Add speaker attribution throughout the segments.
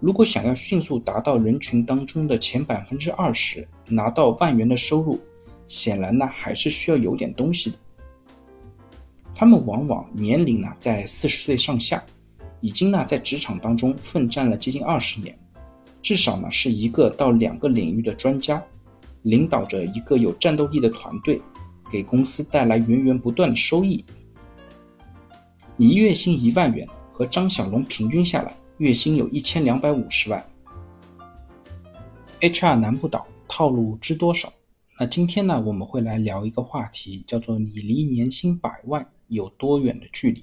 Speaker 1: 如果想要迅速达到人群当中的前百分之二十，拿到万元的收入，显然呢还是需要有点东西的。他们往往年龄呢在四十岁上下，已经呢在职场当中奋战了接近二十年，至少呢是一个到两个领域的专家，领导着一个有战斗力的团队，给公司带来源源不断的收益。你月薪一万元，和张小龙平均下来。月薪有一千两百五十万，HR 难不倒，套路知多少？那今天呢，我们会来聊一个话题，叫做你离年薪百万有多远的距离？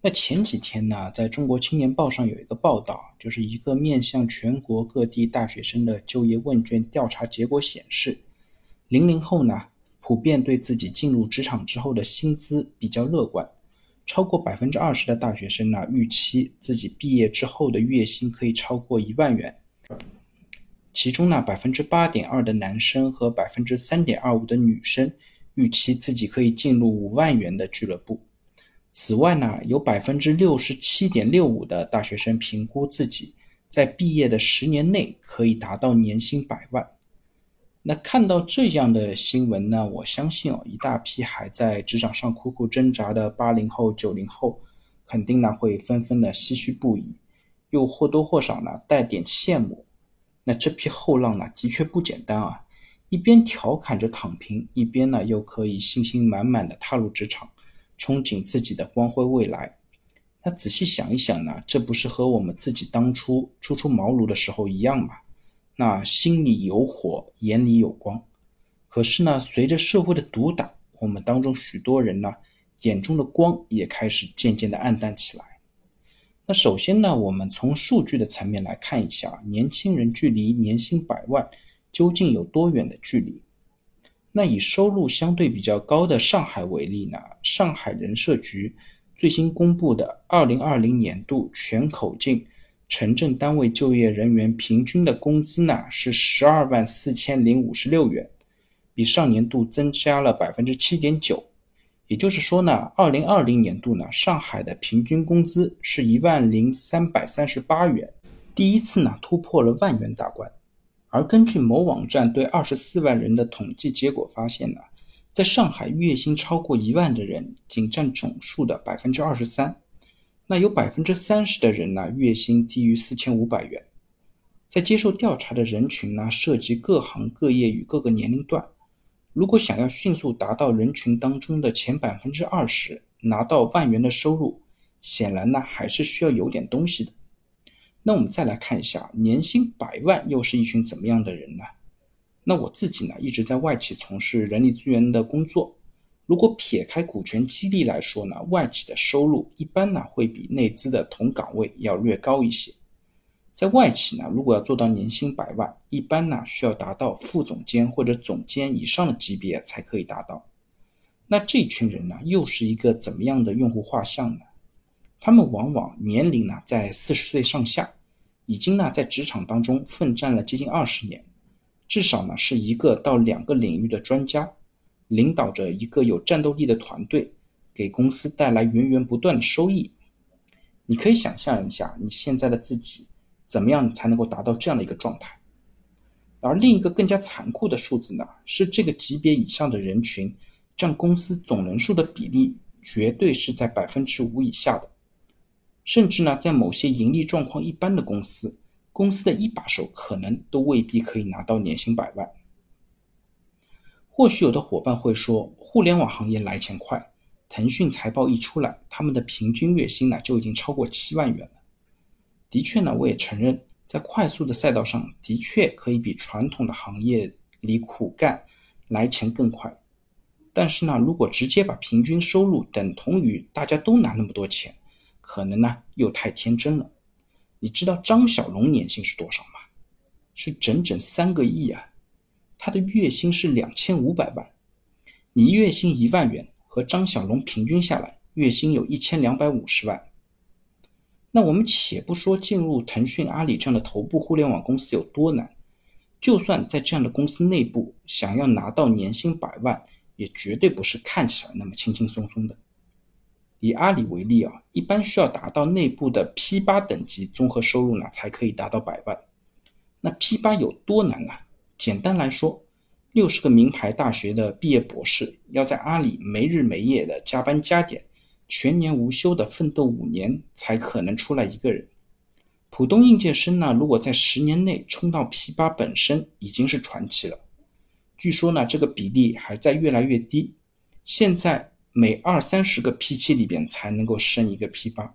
Speaker 1: 那前几天呢，在中国青年报上有一个报道，就是一个面向全国各地大学生的就业问卷调查结果显示，零零后呢，普遍对自己进入职场之后的薪资比较乐观。超过百分之二十的大学生呢，预期自己毕业之后的月薪可以超过一万元。其中呢，百分之八点二的男生和百分之三点二五的女生预期自己可以进入五万元的俱乐部。此外呢，有百分之六十七点六五的大学生评估自己在毕业的十年内可以达到年薪百万。那看到这样的新闻呢，我相信哦，一大批还在职场上苦苦挣扎的八零后、九零后，肯定呢会纷纷的唏嘘不已，又或多或少呢带点羡慕。那这批后浪呢，的确不简单啊！一边调侃着躺平，一边呢又可以信心满满的踏入职场，憧憬自己的光辉未来。那仔细想一想呢，这不是和我们自己当初初出茅庐的时候一样吗？那心里有火，眼里有光。可是呢，随着社会的毒打，我们当中许多人呢，眼中的光也开始渐渐的暗淡起来。那首先呢，我们从数据的层面来看一下，年轻人距离年薪百万究竟有多远的距离？那以收入相对比较高的上海为例呢，上海人社局最新公布的二零二零年度全口径。城镇单位就业人员平均的工资呢是十二万四千零五十六元，比上年度增加了百分之七点九。也就是说呢，二零二零年度呢，上海的平均工资是一万零三百三十八元，第一次呢突破了万元大关。而根据某网站对二十四万人的统计结果发现呢，在上海月薪超过一万的人仅占总数的百分之二十三。那有百分之三十的人呢，月薪低于四千五百元。在接受调查的人群呢，涉及各行各业与各个年龄段。如果想要迅速达到人群当中的前百分之二十，拿到万元的收入，显然呢还是需要有点东西的。那我们再来看一下，年薪百万又是一群怎么样的人呢？那我自己呢，一直在外企从事人力资源的工作。如果撇开股权激励来说呢，外企的收入一般呢会比内资的同岗位要略高一些。在外企呢，如果要做到年薪百万，一般呢需要达到副总监或者总监以上的级别才可以达到。那这群人呢，又是一个怎么样的用户画像呢？他们往往年龄呢在四十岁上下，已经呢在职场当中奋战了接近二十年，至少呢是一个到两个领域的专家。领导着一个有战斗力的团队，给公司带来源源不断的收益。你可以想象一下，你现在的自己怎么样才能够达到这样的一个状态？而另一个更加残酷的数字呢，是这个级别以上的人群占公司总人数的比例绝对是在百分之五以下的。甚至呢，在某些盈利状况一般的公司，公司的一把手可能都未必可以拿到年薪百万。或许有的伙伴会说，互联网行业来钱快，腾讯财报一出来，他们的平均月薪呢就已经超过七万元了。的确呢，我也承认，在快速的赛道上的确可以比传统的行业里苦干来钱更快。但是呢，如果直接把平均收入等同于大家都拿那么多钱，可能呢又太天真了。你知道张小龙年薪是多少吗？是整整三个亿啊！他的月薪是两千五百万，你月薪一万元，和张小龙平均下来，月薪有一千两百五十万。那我们且不说进入腾讯、阿里这样的头部互联网公司有多难，就算在这样的公司内部，想要拿到年薪百万，也绝对不是看起来那么轻轻松松的。以阿里为例啊，一般需要达到内部的 P 八等级综合收入呢，才可以达到百万。那 P 八有多难呢？简单来说，六十个名牌大学的毕业博士要在阿里没日没夜的加班加点，全年无休的奋斗五年，才可能出来一个人。普通应届生呢，如果在十年内冲到 P 八，本身已经是传奇了。据说呢，这个比例还在越来越低。现在每二三十个 P 七里边才能够升一个 P 八。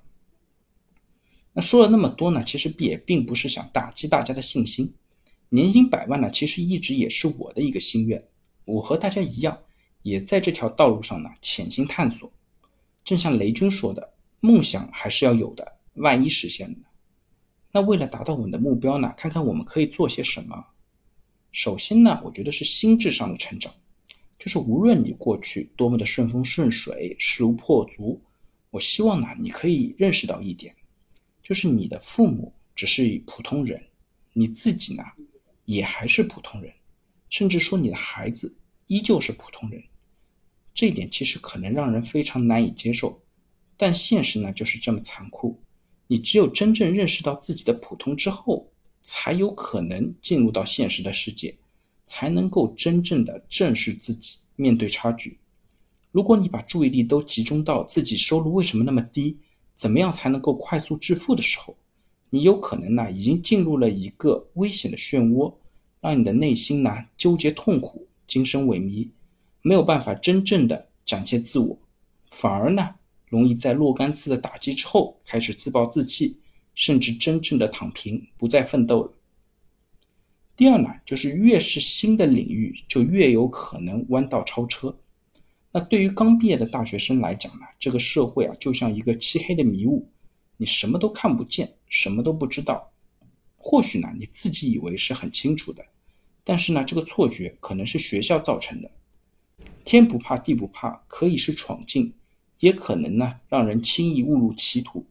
Speaker 1: 那说了那么多呢，其实也并不是想打击大家的信心。年薪百万呢，其实一直也是我的一个心愿。我和大家一样，也在这条道路上呢潜心探索。正像雷军说的，梦想还是要有的，万一实现了。那为了达到我们的目标呢，看看我们可以做些什么。首先呢，我觉得是心智上的成长，就是无论你过去多么的顺风顺水、势如破竹，我希望呢，你可以认识到一点，就是你的父母只是普通人，你自己呢？也还是普通人，甚至说你的孩子依旧是普通人，这一点其实可能让人非常难以接受，但现实呢就是这么残酷。你只有真正认识到自己的普通之后，才有可能进入到现实的世界，才能够真正的正视自己，面对差距。如果你把注意力都集中到自己收入为什么那么低，怎么样才能够快速致富的时候，你有可能呢，已经进入了一个危险的漩涡，让你的内心呢纠结痛苦，精神萎靡，没有办法真正的展现自我，反而呢，容易在若干次的打击之后开始自暴自弃，甚至真正的躺平，不再奋斗了。第二呢，就是越是新的领域，就越有可能弯道超车。那对于刚毕业的大学生来讲呢，这个社会啊，就像一个漆黑的迷雾。你什么都看不见，什么都不知道。或许呢，你自己以为是很清楚的，但是呢，这个错觉可能是学校造成的。天不怕地不怕，可以是闯进，也可能呢，让人轻易误入歧途。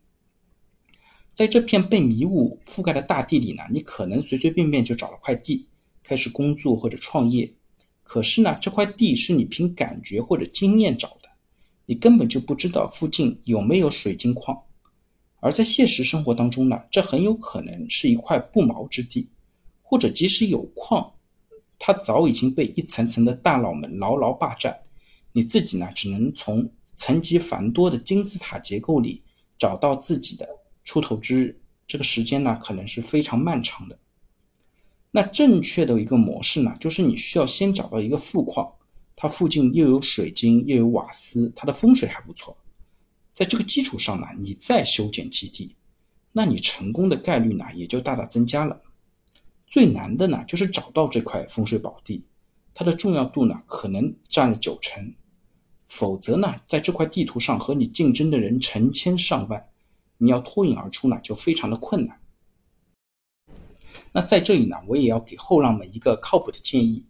Speaker 1: 在这片被迷雾覆盖的大地里呢，你可能随随便便就找了块地，开始工作或者创业。可是呢，这块地是你凭感觉或者经验找的，你根本就不知道附近有没有水晶矿。而在现实生活当中呢，这很有可能是一块不毛之地，或者即使有矿，它早已经被一层层的大佬们牢牢霸占。你自己呢，只能从层级繁多的金字塔结构里找到自己的出头之日。这个时间呢，可能是非常漫长的。那正确的一个模式呢，就是你需要先找到一个富矿，它附近又有水晶，又有瓦斯，它的风水还不错。在这个基础上呢，你再修建基地，那你成功的概率呢也就大大增加了。最难的呢就是找到这块风水宝地，它的重要度呢可能占了九成，否则呢在这块地图上和你竞争的人成千上万，你要脱颖而出呢就非常的困难。那在这里呢，我也要给后浪们一个靠谱的建议：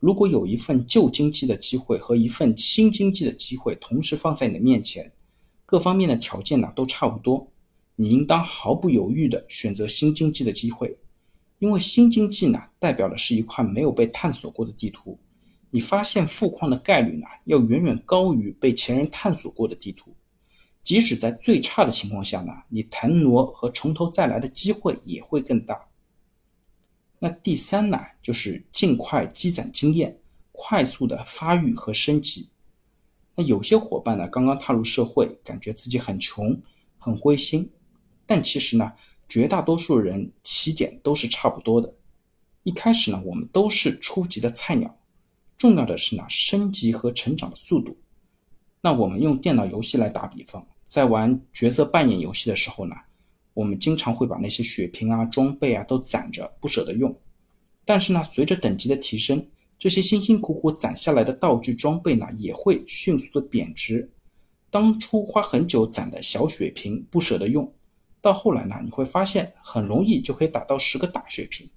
Speaker 1: 如果有一份旧经济的机会和一份新经济的机会同时放在你的面前，各方面的条件呢都差不多，你应当毫不犹豫地选择新经济的机会，因为新经济呢代表的是一块没有被探索过的地图，你发现富矿的概率呢要远远高于被前人探索过的地图，即使在最差的情况下呢，你腾挪和从头再来的机会也会更大。那第三呢，就是尽快积攒经验，快速的发育和升级。那有些伙伴呢，刚刚踏入社会，感觉自己很穷、很灰心，但其实呢，绝大多数人起点都是差不多的。一开始呢，我们都是初级的菜鸟，重要的是呢，升级和成长的速度。那我们用电脑游戏来打比方，在玩角色扮演游戏的时候呢，我们经常会把那些血瓶啊、装备啊都攒着，不舍得用。但是呢，随着等级的提升，这些辛辛苦苦攒下来的道具装备呢，也会迅速的贬值。当初花很久攒的小血瓶不舍得用，到后来呢，你会发现很容易就可以打到十个大血瓶。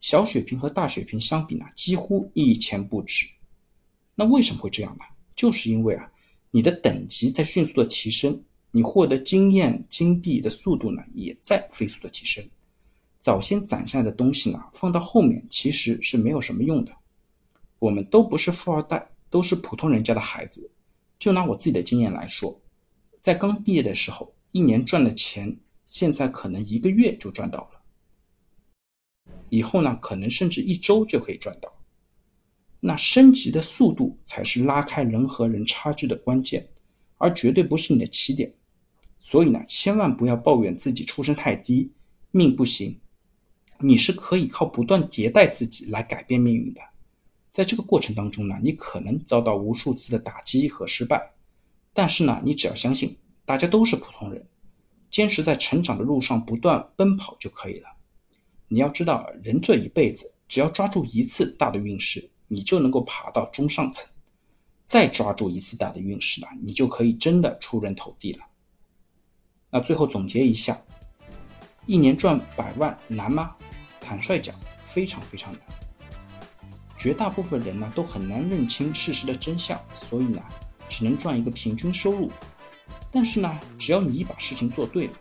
Speaker 1: 小血瓶和大血瓶相比呢，几乎一钱不值。那为什么会这样呢？就是因为啊，你的等级在迅速的提升，你获得经验金币的速度呢，也在飞速的提升。早先攒下来的东西呢，放到后面其实是没有什么用的。我们都不是富二代，都是普通人家的孩子。就拿我自己的经验来说，在刚毕业的时候，一年赚的钱，现在可能一个月就赚到了，以后呢，可能甚至一周就可以赚到。那升级的速度才是拉开人和人差距的关键，而绝对不是你的起点。所以呢，千万不要抱怨自己出身太低，命不行。你是可以靠不断迭代自己来改变命运的。在这个过程当中呢，你可能遭到无数次的打击和失败，但是呢，你只要相信大家都是普通人，坚持在成长的路上不断奔跑就可以了。你要知道，人这一辈子只要抓住一次大的运势。你就能够爬到中上层，再抓住一次大的运势呢，你就可以真的出人头地了。那最后总结一下，一年赚百万难吗？坦率讲，非常非常难。绝大部分人呢都很难认清事实的真相，所以呢只能赚一个平均收入。但是呢，只要你把事情做对了，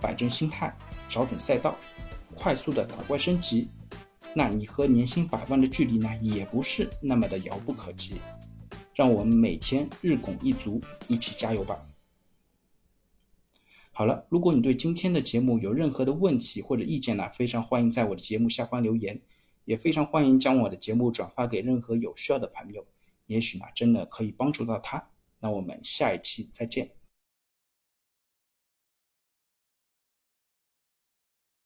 Speaker 1: 摆正心态，找准赛道，快速的打怪升级。那你和年薪百万的距离呢，也不是那么的遥不可及。让我们每天日拱一卒，一起加油吧！好了，如果你对今天的节目有任何的问题或者意见呢，非常欢迎在我的节目下方留言，也非常欢迎将我的节目转发给任何有需要的朋友，也许呢，真的可以帮助到他。那我们下一期再见。